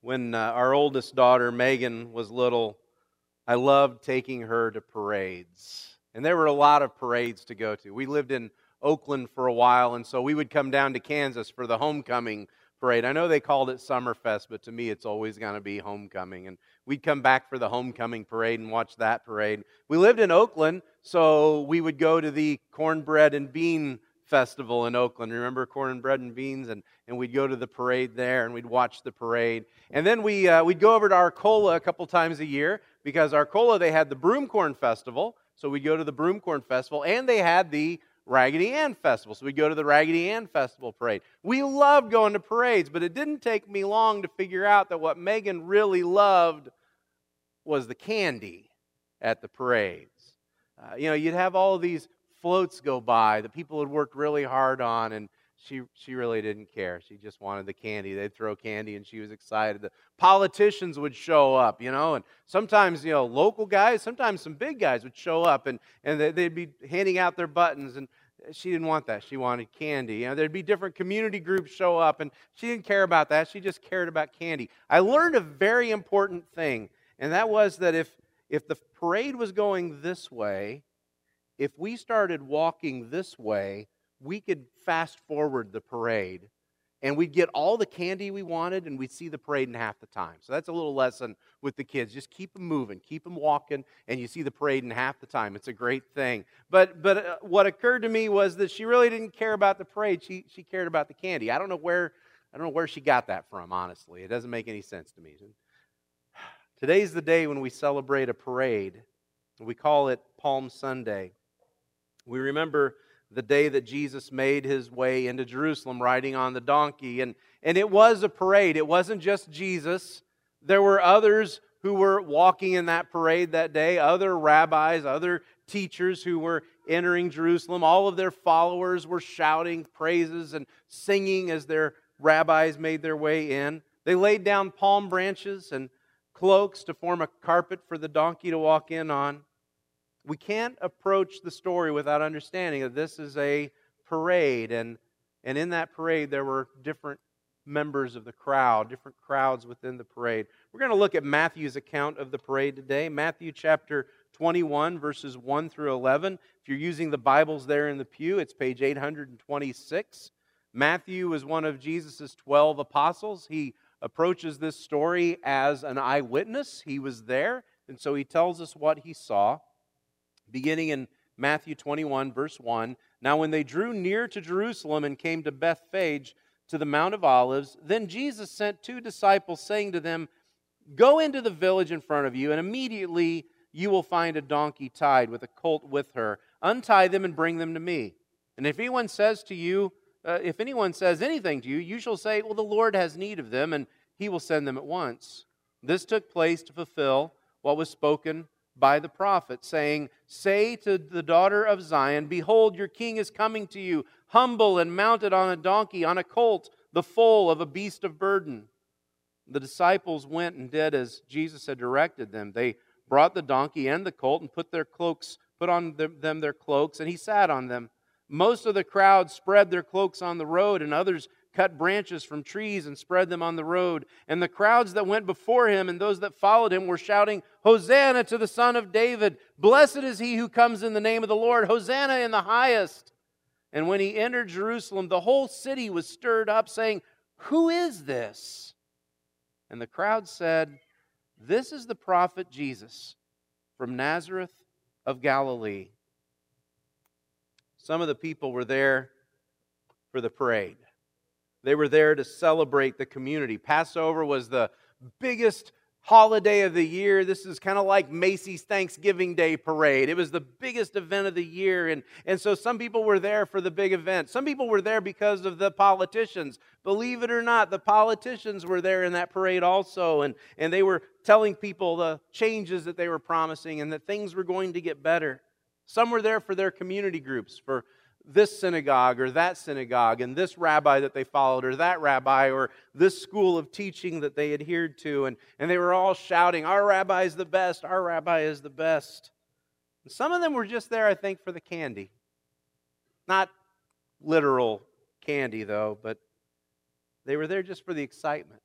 When uh, our oldest daughter, Megan, was little, I loved taking her to parades. And there were a lot of parades to go to. We lived in Oakland for a while, and so we would come down to Kansas for the homecoming parade. I know they called it Summerfest, but to me it's always going to be homecoming. And we'd come back for the homecoming parade and watch that parade. We lived in Oakland, so we would go to the cornbread and bean festival in Oakland. Remember cornbread and bread and beans? And, and we'd go to the parade there and we'd watch the parade. And then we, uh, we'd go over to Arcola a couple times a year because Arcola, they had the Broomcorn Festival. So we'd go to the Broomcorn Festival and they had the Raggedy Ann Festival. So we'd go to the Raggedy Ann Festival parade. We loved going to parades, but it didn't take me long to figure out that what Megan really loved was the candy at the parades. Uh, you know, you'd have all these floats go by that people had worked really hard on, and she, she really didn't care. She just wanted the candy. They'd throw candy, and she was excited. The politicians would show up, you know, and sometimes, you know, local guys, sometimes some big guys would show up, and, and they'd be handing out their buttons, and she didn't want that. She wanted candy. You know, there'd be different community groups show up, and she didn't care about that. She just cared about candy. I learned a very important thing, and that was that if, if the parade was going this way, if we started walking this way, we could fast forward the parade and we'd get all the candy we wanted and we'd see the parade in half the time. So that's a little lesson with the kids. Just keep them moving, keep them walking, and you see the parade in half the time. It's a great thing. But, but uh, what occurred to me was that she really didn't care about the parade. She, she cared about the candy. I don't know where. I don't know where she got that from, honestly. It doesn't make any sense to me. Today's the day when we celebrate a parade. We call it Palm Sunday. We remember the day that Jesus made his way into Jerusalem riding on the donkey. And, and it was a parade. It wasn't just Jesus, there were others who were walking in that parade that day, other rabbis, other teachers who were entering Jerusalem. All of their followers were shouting praises and singing as their rabbis made their way in. They laid down palm branches and cloaks to form a carpet for the donkey to walk in on we can't approach the story without understanding that this is a parade, and, and in that parade there were different members of the crowd, different crowds within the parade. We're going to look at Matthew's account of the parade today. Matthew chapter 21, verses 1 through 11. If you're using the Bibles there in the pew, it's page 826. Matthew was one of Jesus' 12 apostles. He approaches this story as an eyewitness. He was there, and so he tells us what he saw beginning in Matthew 21, verse 1. Now, when they drew near to Jerusalem and came to Bethphage, to the Mount of Olives, then Jesus sent two disciples, saying to them, Go into the village in front of you, and immediately you will find a donkey tied with a colt with her. Untie them and bring them to me. And if anyone says to you, uh, if anyone says anything to you, you shall say, Well, the Lord has need of them, and he will send them at once. This took place to fulfill what was spoken by the prophet, saying, Say to the daughter of Zion, Behold, your king is coming to you, humble and mounted on a donkey, on a colt, the foal of a beast of burden. The disciples went and did as Jesus had directed them. They brought the donkey and the colt and put their cloaks, put on them their cloaks, and he sat on them. Most of the crowd spread their cloaks on the road, and others cut branches from trees and spread them on the road. And the crowds that went before him and those that followed him were shouting, Hosanna to the Son of David! Blessed is he who comes in the name of the Lord! Hosanna in the highest! And when he entered Jerusalem, the whole city was stirred up, saying, Who is this? And the crowd said, This is the prophet Jesus from Nazareth of Galilee. Some of the people were there for the parade. They were there to celebrate the community. Passover was the biggest holiday of the year. This is kind of like Macy's Thanksgiving Day parade. It was the biggest event of the year. And, and so some people were there for the big event. Some people were there because of the politicians. Believe it or not, the politicians were there in that parade also. And, and they were telling people the changes that they were promising and that things were going to get better. Some were there for their community groups, for this synagogue or that synagogue and this rabbi that they followed or that rabbi or this school of teaching that they adhered to. And, and they were all shouting, Our rabbi is the best, our rabbi is the best. And some of them were just there, I think, for the candy. Not literal candy, though, but they were there just for the excitement.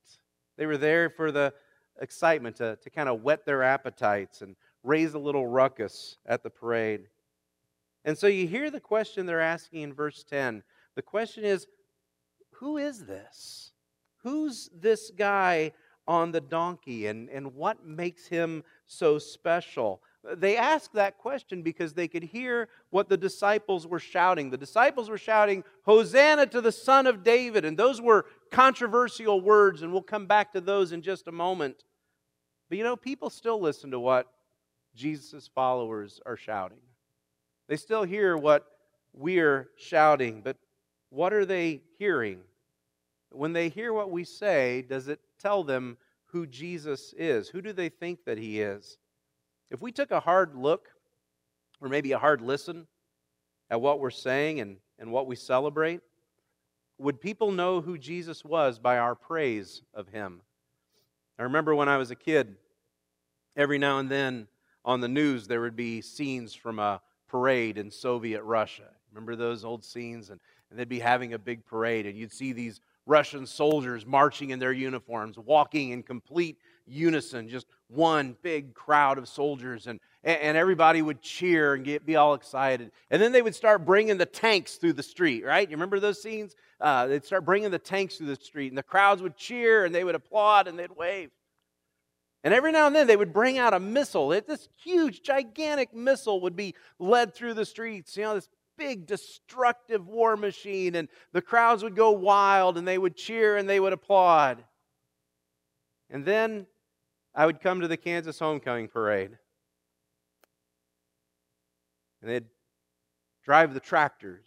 They were there for the excitement to, to kind of whet their appetites and raise a little ruckus at the parade. And so you hear the question they're asking in verse 10. The question is who is this? Who's this guy on the donkey and, and what makes him so special? Uh, they asked that question because they could hear what the disciples were shouting. The disciples were shouting, Hosanna to the Son of David. And those were controversial words, and we'll come back to those in just a moment. But you know, people still listen to what Jesus' followers are shouting. They still hear what we're shouting, but what are they hearing? When they hear what we say, does it tell them who Jesus is? Who do they think that he is? If we took a hard look, or maybe a hard listen, at what we're saying and, and what we celebrate, would people know who Jesus was by our praise of him? I remember when I was a kid, every now and then on the news there would be scenes from a parade in Soviet Russia. Remember those old scenes? And, and they'd be having a big parade, and you'd see these Russian soldiers marching in their uniforms, walking in complete unison, just one big crowd of soldiers, and, and everybody would cheer and get, be all excited. And then they would start bringing the tanks through the street, right? You remember those scenes? Uh, they'd start bringing the tanks through the street, and the crowds would cheer, and they would applaud, and they'd wave. And every now and then they would bring out a missile. this huge, gigantic missile would be led through the streets, you know, this big destructive war machine, and the crowds would go wild and they would cheer and they would applaud. And then I would come to the Kansas Homecoming Parade. And they'd drive the tractors,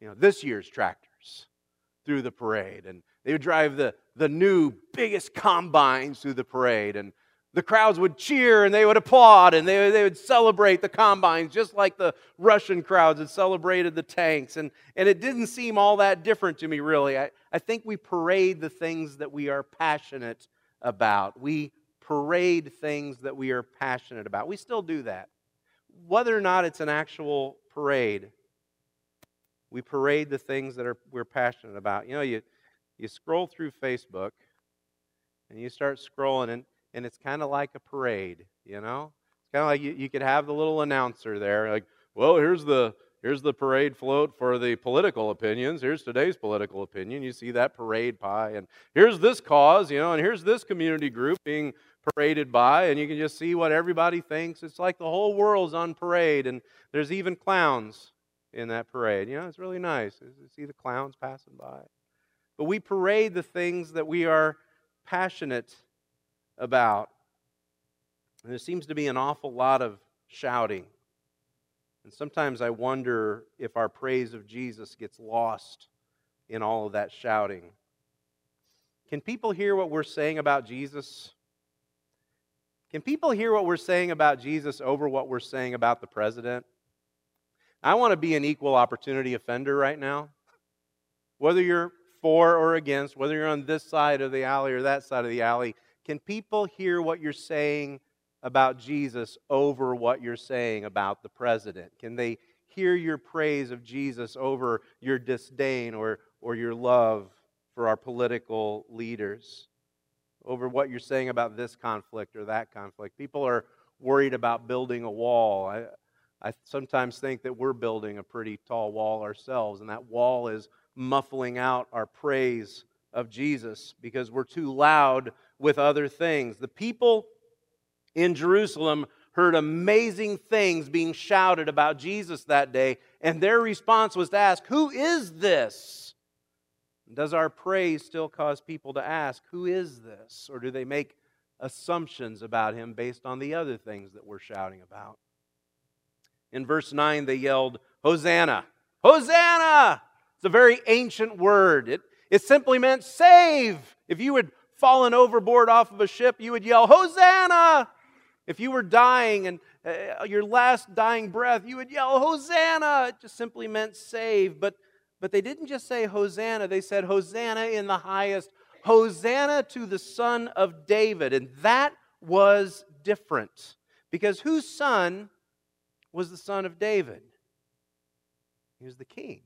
you know, this year's tractors, through the parade. And they would drive the, the new, biggest combines through the parade. And the crowds would cheer and they would applaud and they, they would celebrate the combines just like the Russian crowds had celebrated the tanks. And, and it didn't seem all that different to me, really. I, I think we parade the things that we are passionate about. We parade things that we are passionate about. We still do that. Whether or not it's an actual parade, we parade the things that are, we're passionate about. You know, you, you scroll through Facebook and you start scrolling, and, and it's kind of like a parade, you know? It's kind of like you, you could have the little announcer there, like, well, here's the here's the parade float for the political opinions. Here's today's political opinion. You see that parade pie, and here's this cause, you know, and here's this community group being paraded by, and you can just see what everybody thinks. It's like the whole world's on parade, and there's even clowns in that parade. You know, it's really nice. You see the clowns passing by. But we parade the things that we are passionate about. And there seems to be an awful lot of shouting. And sometimes I wonder if our praise of Jesus gets lost in all of that shouting. Can people hear what we're saying about Jesus? Can people hear what we're saying about Jesus over what we're saying about the president? I want to be an equal opportunity offender right now. Whether you're for or against, whether you're on this side of the alley or that side of the alley, can people hear what you're saying about Jesus over what you're saying about the president? Can they hear your praise of Jesus over your disdain or, or your love for our political leaders? Over what you're saying about this conflict or that conflict. People are worried about building a wall. I, I sometimes think that we're building a pretty tall wall ourselves, and that wall is muffling out our praise of Jesus because we're too loud with other things. The people in Jerusalem heard amazing things being shouted about Jesus that day, and their response was to ask, Who is this? Does our praise still cause people to ask, Who is this? Or do they make assumptions about him based on the other things that we're shouting about? In verse 9, they yelled, Hosanna! Hosanna! It's a very ancient word. It, it simply meant save. If you had fallen overboard off of a ship, you would yell, Hosanna! If you were dying and uh, your last dying breath, you would yell, Hosanna! It just simply meant save. But, but they didn't just say Hosanna, they said, Hosanna in the highest. Hosanna to the Son of David. And that was different. Because whose son was the son of David? He was the king.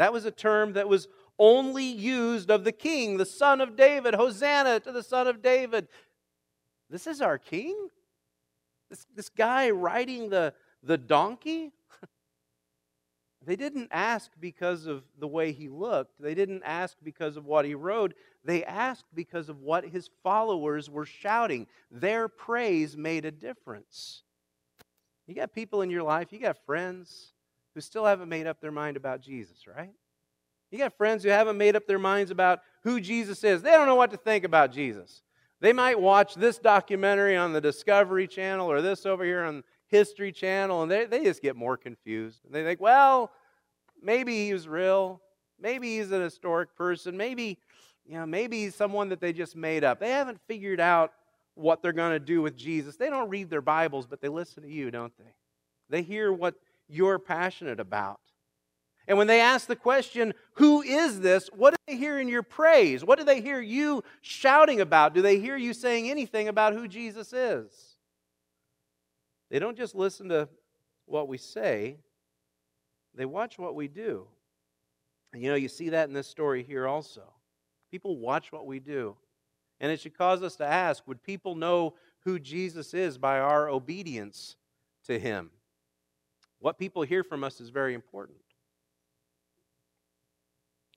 That was a term that was only used of the king, the son of David. Hosanna to the son of David. This is our king? This, this guy riding the, the donkey? They didn't ask because of the way he looked. They didn't ask because of what he rode. They asked because of what his followers were shouting. Their praise made a difference. You got people in your life, you got friends who still haven't made up their mind about Jesus, right? You got friends who haven't made up their minds about who Jesus is. They don't know what to think about Jesus. They might watch this documentary on the Discovery Channel or this over here on History Channel, and they, they just get more confused. And they think, well, maybe he was real. Maybe he's an historic person. Maybe, you know, maybe he's someone that they just made up. They haven't figured out what they're going to do with Jesus. They don't read their Bibles, but they listen to you, don't they? They hear what you're passionate about. And when they ask the question, Who is this? what do they hear in your praise? What do they hear you shouting about? Do they hear you saying anything about who Jesus is? They don't just listen to what we say, they watch what we do. And you know, you see that in this story here also. People watch what we do. And it should cause us to ask would people know who Jesus is by our obedience to him? What people hear from us is very important.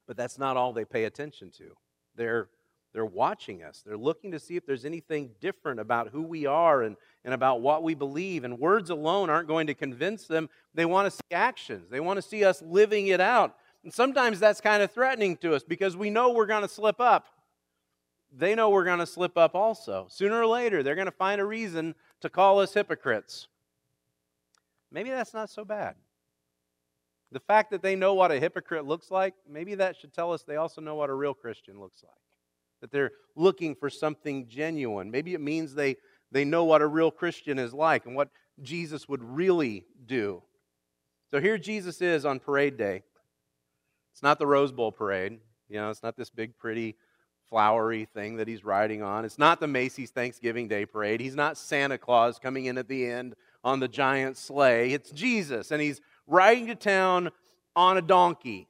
But that's not all they pay attention to. They're they're watching us. They're looking to see if there's anything different about who we are and, and about what we believe. And words alone aren't going to convince them. They want to see actions, they want to see us living it out. And sometimes that's kind of threatening to us because we know we're going to slip up. They know we're going to slip up also. Sooner or later, they're going to find a reason to call us hypocrites. Maybe that's not so bad. The fact that they know what a hypocrite looks like, maybe that should tell us they also know what a real Christian looks like that they're looking for something genuine. Maybe it means they, they know what a real Christian is like and what Jesus would really do. So here Jesus is on parade day. It's not the Rose Bowl parade. You know, it's not this big, pretty, flowery thing that he's riding on. It's not the Macy's Thanksgiving Day parade. He's not Santa Claus coming in at the end on the giant sleigh. It's Jesus, and he's riding to town on a donkey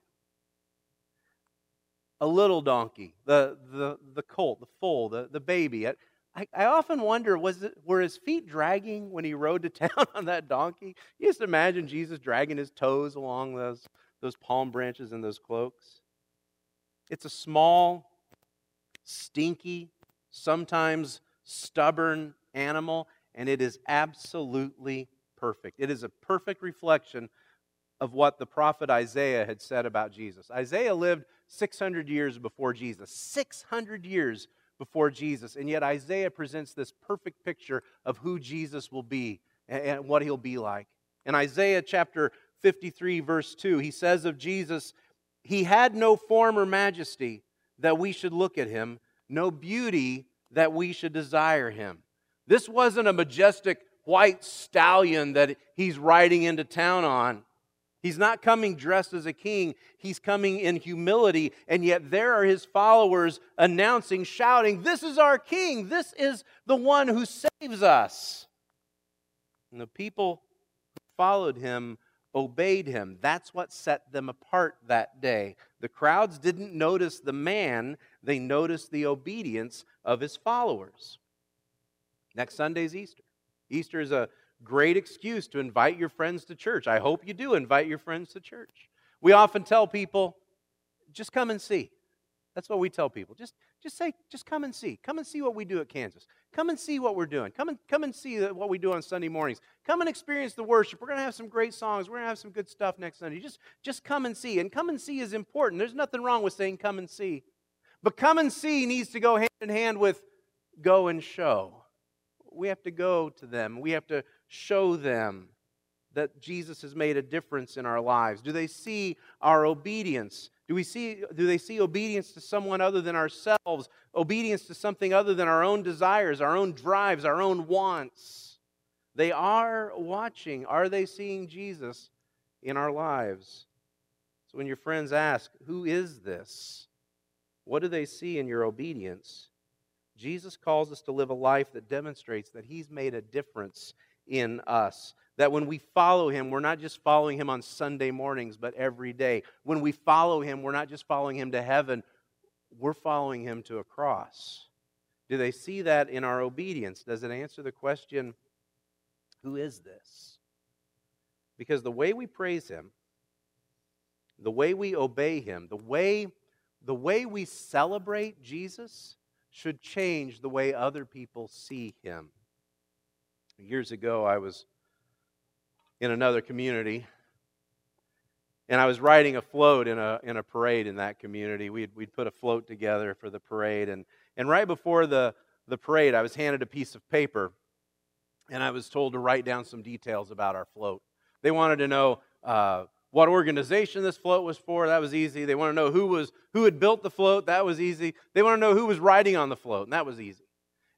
a little donkey, the, the, the colt, the foal, the, the baby. I, I often wonder, was it, were his feet dragging when he rode to town on that donkey? You just imagine Jesus dragging his toes along those, those palm branches and those cloaks. It's a small, stinky, sometimes stubborn animal, and it is absolutely perfect. It is a perfect reflection of what the prophet Isaiah had said about Jesus. Isaiah lived 600 years before Jesus. 600 years before Jesus. And yet Isaiah presents this perfect picture of who Jesus will be and what he'll be like. In Isaiah chapter 53, verse 2, he says of Jesus, He had no form or majesty that we should look at him, no beauty that we should desire him. This wasn't a majestic white stallion that he's riding into town on. He's not coming dressed as a king, he's coming in humility, and yet there are his followers announcing, shouting, This is our king, this is the one who saves us. And the people who followed him obeyed him. That's what set them apart that day. The crowds didn't notice the man, they noticed the obedience of his followers. Next Sunday's Easter. Easter is a great excuse to invite your friends to church. I hope you do invite your friends to church. We often tell people, just come and see. That's what we tell people. Just, just say, just come and see. Come and see what we do at Kansas. Come and see what we're doing. Come and, come and see what we do on Sunday mornings. Come and experience the worship. We're going to have some great songs. We're going to have some good stuff next Sunday. Just, just come and see. And come and see is important. There's nothing wrong with saying come and see. But come and see needs to go hand in hand with go and show. We have to go to them. We have to show them that Jesus has made a difference in our lives? Do they see our obedience? Do, we see, do they see obedience to someone other than ourselves? Obedience to something other than our own desires, our own drives, our own wants? They are watching. Are they seeing Jesus in our lives? So when your friends ask, Who is this? What do they see in your obedience? Jesus calls us to live a life that demonstrates that He's made a difference in us. That when we follow him, we're not just following him on Sunday mornings, but every day. When we follow him, we're not just following him to heaven, we're following him to a cross. Do they see that in our obedience? Does it answer the question, who is this? Because the way we praise him, the way we obey him, the way, the way we celebrate Jesus should change the way other people see him. Years ago, I was in another community, and I was riding a float in a, in a parade in that community. We'd, we'd put a float together for the parade, and, and right before the, the parade, I was handed a piece of paper, and I was told to write down some details about our float. They wanted to know uh, what organization this float was for. That was easy. They want to know who was who had built the float. That was easy. They want to know who was riding on the float, and that was easy.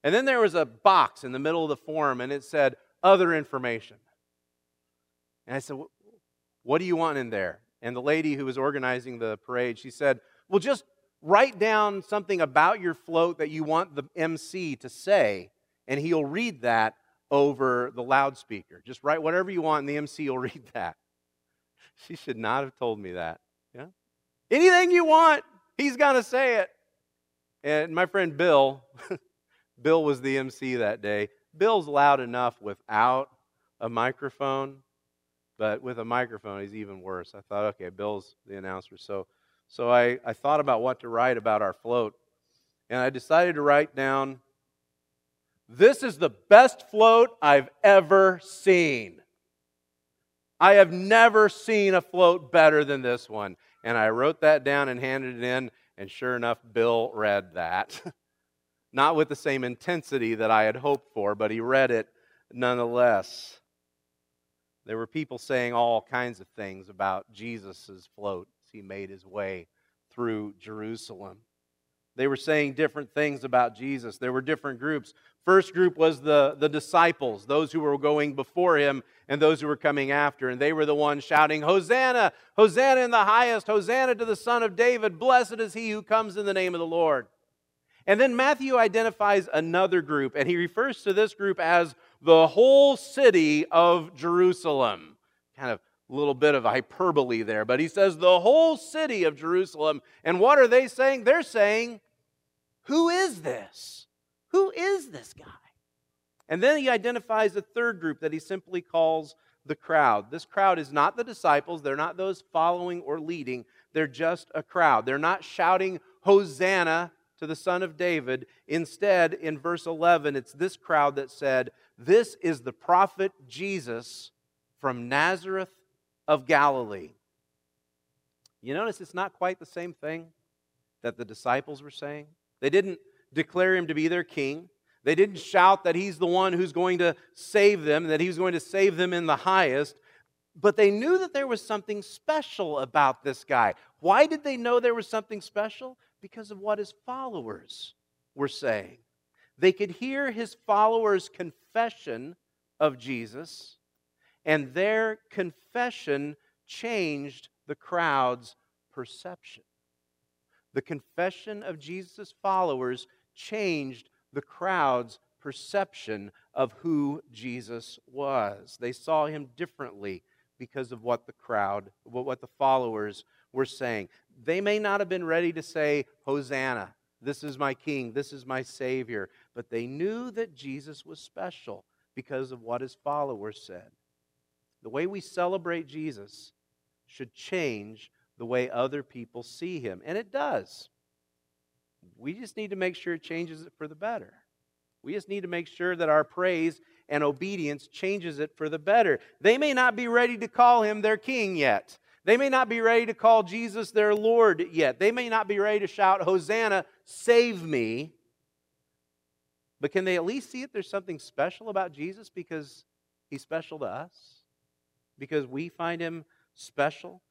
And then there was a box in the middle of the form, and it said other information. And I said, What do you want in there? And the lady who was organizing the parade, she said, Well, just write down something about your float that you want the MC to say, and he'll read that over the loudspeaker. Just write whatever you want, and the MC will read that. She should not have told me that. Yeah? Anything you want, he's going to say it. And my friend Bill, Bill was the MC that day. Bill's loud enough without a microphone but with a microphone, he's even worse. I thought, okay, Bill's the announcer. So, so I, I thought about what to write about our float. And I decided to write down this is the best float I've ever seen. I have never seen a float better than this one. And I wrote that down and handed it in, and sure enough, Bill read that. Not with the same intensity that I had hoped for, but he read it nonetheless. There were people saying all kinds of things about Jesus' float as he made his way through Jerusalem. They were saying different things about Jesus. There were different groups. First group was the, the disciples, those who were going before him and those who were coming after. And they were the ones shouting, Hosanna! Hosanna in the highest! Hosanna to the Son of David! Blessed is he who comes in the name of the Lord. And then Matthew identifies another group, and he refers to this group as the whole city of Jerusalem. Kind of a little bit of hyperbole there, but he says the whole city of Jerusalem. And what are they saying? They're saying, Who is this? Who is this guy? And then he identifies a third group that he simply calls the crowd. This crowd is not the disciples, they're not those following or leading, they're just a crowd. They're not shouting, Hosanna to the Son of David. Instead, in verse 11, it's this crowd that said, This is the prophet Jesus from Nazareth of Galilee. You notice it's not quite the same thing that the disciples were saying. They didn't declare him to be their king. They didn't shout that he's the one who's going to save them, that he's going to save them in the highest. But they knew that there was something special about this guy. Why did they know there was something special? Because of what his followers were saying. They could hear his followers' confession of Jesus, and their confession changed the crowd's perception. The confession of Jesus' followers changed the crowd's perception of who Jesus was. They saw him differently because of what the crowd, what the followers were saying. They may not have been ready to say, Hosanna, this is my king, this is my savior, but they knew that Jesus was special because of what his followers said. The way we celebrate Jesus should change the way other people see him, and it does. We just need to make sure it changes it for the better. We just need to make sure that our praise and obedience changes it for the better. They may not be ready to call him their king yet. They may not be ready to call Jesus their Lord yet. They may not be ready to shout, Hosanna, save me. But can they at least see that there's something special about Jesus because he's special to us? Because we find him special?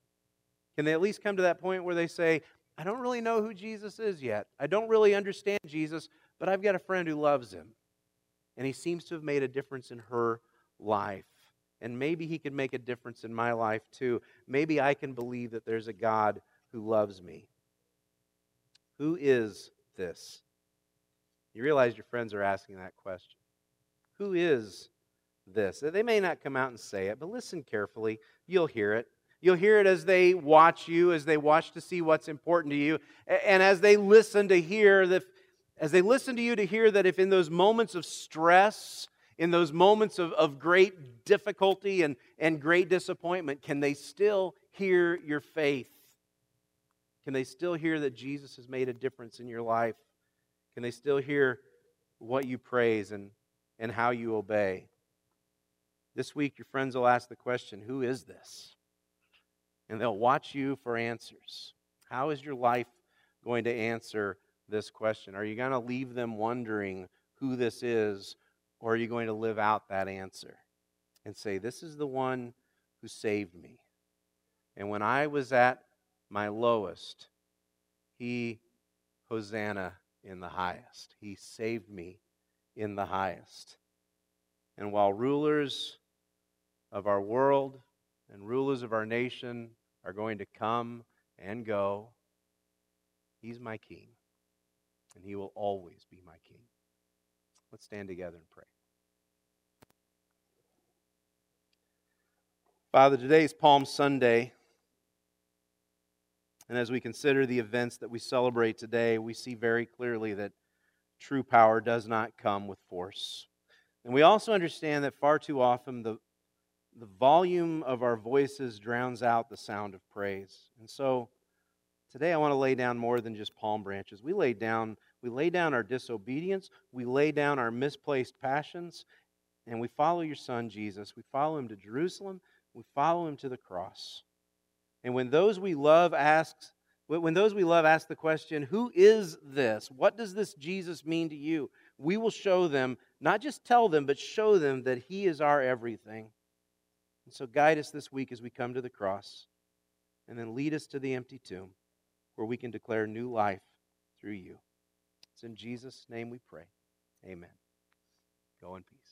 Can they at least come to that point where they say, I don't really know who Jesus is yet. I don't really understand Jesus, but I've got a friend who loves him and he seems to have made a difference in her life. And maybe he can make a difference in my life too. Maybe I can believe that there's a God who loves me. Who is this? You realize your friends are asking that question. Who is this? They may not come out and say it, but listen carefully. You'll hear it. You'll hear it as they watch you, as they watch to see what's important to you, and as they listen to hear that, as they listen to you to hear that if in those moments of stress, in those moments of, of great difficulty and, and great disappointment, can they still hear your faith? Can they still hear that Jesus has made a difference in your life? Can they still hear what you praise and, and how you obey? This week, your friends will ask the question Who is this? And they'll watch you for answers. How is your life going to answer this question? Are you going to leave them wondering who this is, or are you going to live out that answer and say, This is the one who saved me? And when I was at my lowest, he, Hosanna, in the highest. He saved me in the highest. And while rulers of our world and rulers of our nation are going to come and go, He's my King, and He will always be my King. Let's stand together and pray. Father, today is Palm Sunday. And as we consider the events that we celebrate today, we see very clearly that true power does not come with force. And we also understand that far too often the, the volume of our voices drowns out the sound of praise. And so today I want to lay down more than just palm branches. We lay down, we lay down our disobedience, we lay down our misplaced passions, and we follow your son Jesus. We follow him to Jerusalem, we follow him to the cross. And when those we love asks, when those we love ask the question, who is this? What does this Jesus mean to you? We will show them, not just tell them, but show them that he is our everything. And so guide us this week as we come to the cross, and then lead us to the empty tomb where we can declare new life through you. It's in Jesus' name we pray. Amen. Go in peace.